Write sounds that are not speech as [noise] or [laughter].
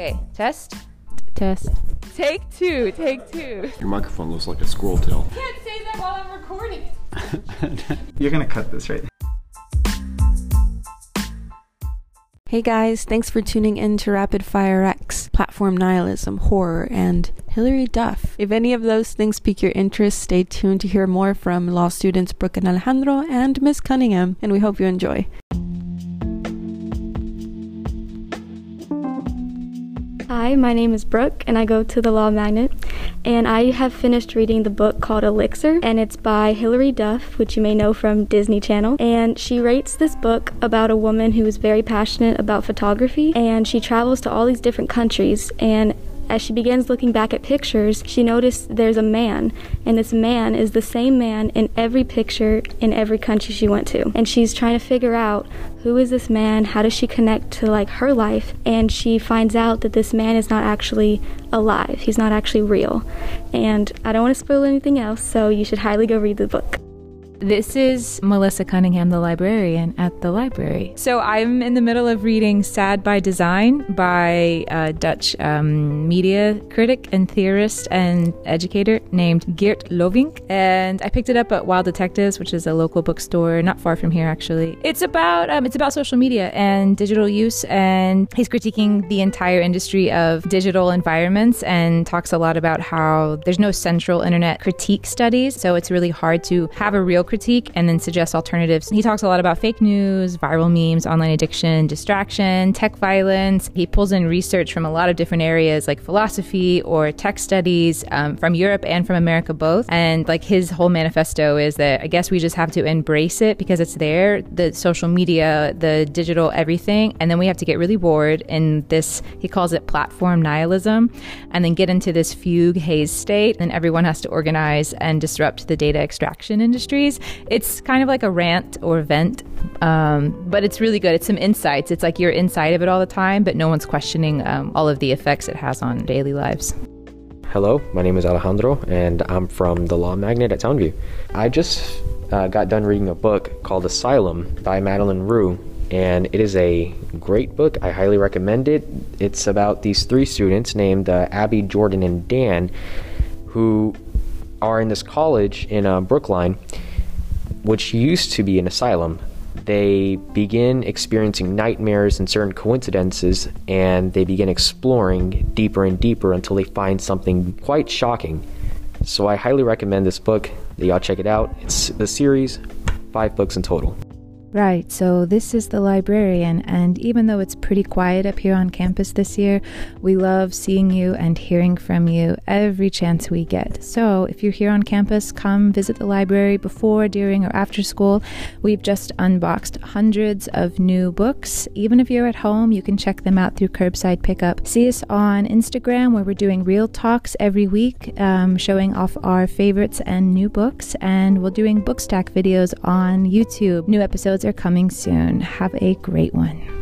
Okay, test. Test. Take two. Take two. Your microphone looks like a squirrel tail. I can't say that while I'm recording. [laughs] You're gonna cut this, right? Hey guys, thanks for tuning in to Rapid Fire Recs, platform nihilism, horror, and Hilary Duff. If any of those things pique your interest, stay tuned to hear more from law students Brooke and Alejandro and Miss Cunningham, and we hope you enjoy. Hi, my name is Brooke, and I go to the Law Magnet. And I have finished reading the book called Elixir, and it's by Hilary Duff, which you may know from Disney Channel. And she writes this book about a woman who is very passionate about photography, and she travels to all these different countries. And as she begins looking back at pictures, she noticed there's a man, and this man is the same man in every picture in every country she went to. And she's trying to figure out who is this man, how does she connect to like her life, and she finds out that this man is not actually alive. He's not actually real. And I don't want to spoil anything else, so you should highly go read the book. This is Melissa Cunningham, the librarian at the library. So I'm in the middle of reading Sad by Design by a Dutch um, media critic and theorist and educator named Geert Lovink. And I picked it up at Wild Detectives, which is a local bookstore not far from here, actually. It's about um, it's about social media and digital use, and he's critiquing the entire industry of digital environments and talks a lot about how there's no central internet critique studies, so it's really hard to have a real critique and then suggest alternatives. He talks a lot about fake news, viral memes, online addiction, distraction, tech violence. He pulls in research from a lot of different areas like philosophy or tech studies um, from Europe and from America both. And like his whole manifesto is that I guess we just have to embrace it because it's there, the social media, the digital everything. And then we have to get really bored in this, he calls it platform nihilism, and then get into this fugue haze state. And everyone has to organize and disrupt the data extraction industries. It's kind of like a rant or vent, um, but it's really good. It's some insights. It's like you're inside of it all the time, but no one's questioning um, all of the effects it has on daily lives. Hello, my name is Alejandro, and I'm from the Law Magnet at Townview. I just uh, got done reading a book called Asylum by Madeleine Roux, and it is a great book. I highly recommend it. It's about these three students named uh, Abby, Jordan, and Dan who are in this college in uh, Brookline which used to be an asylum, they begin experiencing nightmares and certain coincidences, and they begin exploring deeper and deeper until they find something quite shocking. So I highly recommend this book that y'all check it out. It's the series, five books in total. Right, so this is the librarian, and even though it's pretty quiet up here on campus this year, we love seeing you and hearing from you every chance we get. So if you're here on campus, come visit the library before, during, or after school. We've just unboxed hundreds of new books. Even if you're at home, you can check them out through curbside pickup. See us on Instagram, where we're doing real talks every week, um, showing off our favorites and new books, and we're doing bookstack videos on YouTube. New episodes are coming soon. Have a great one.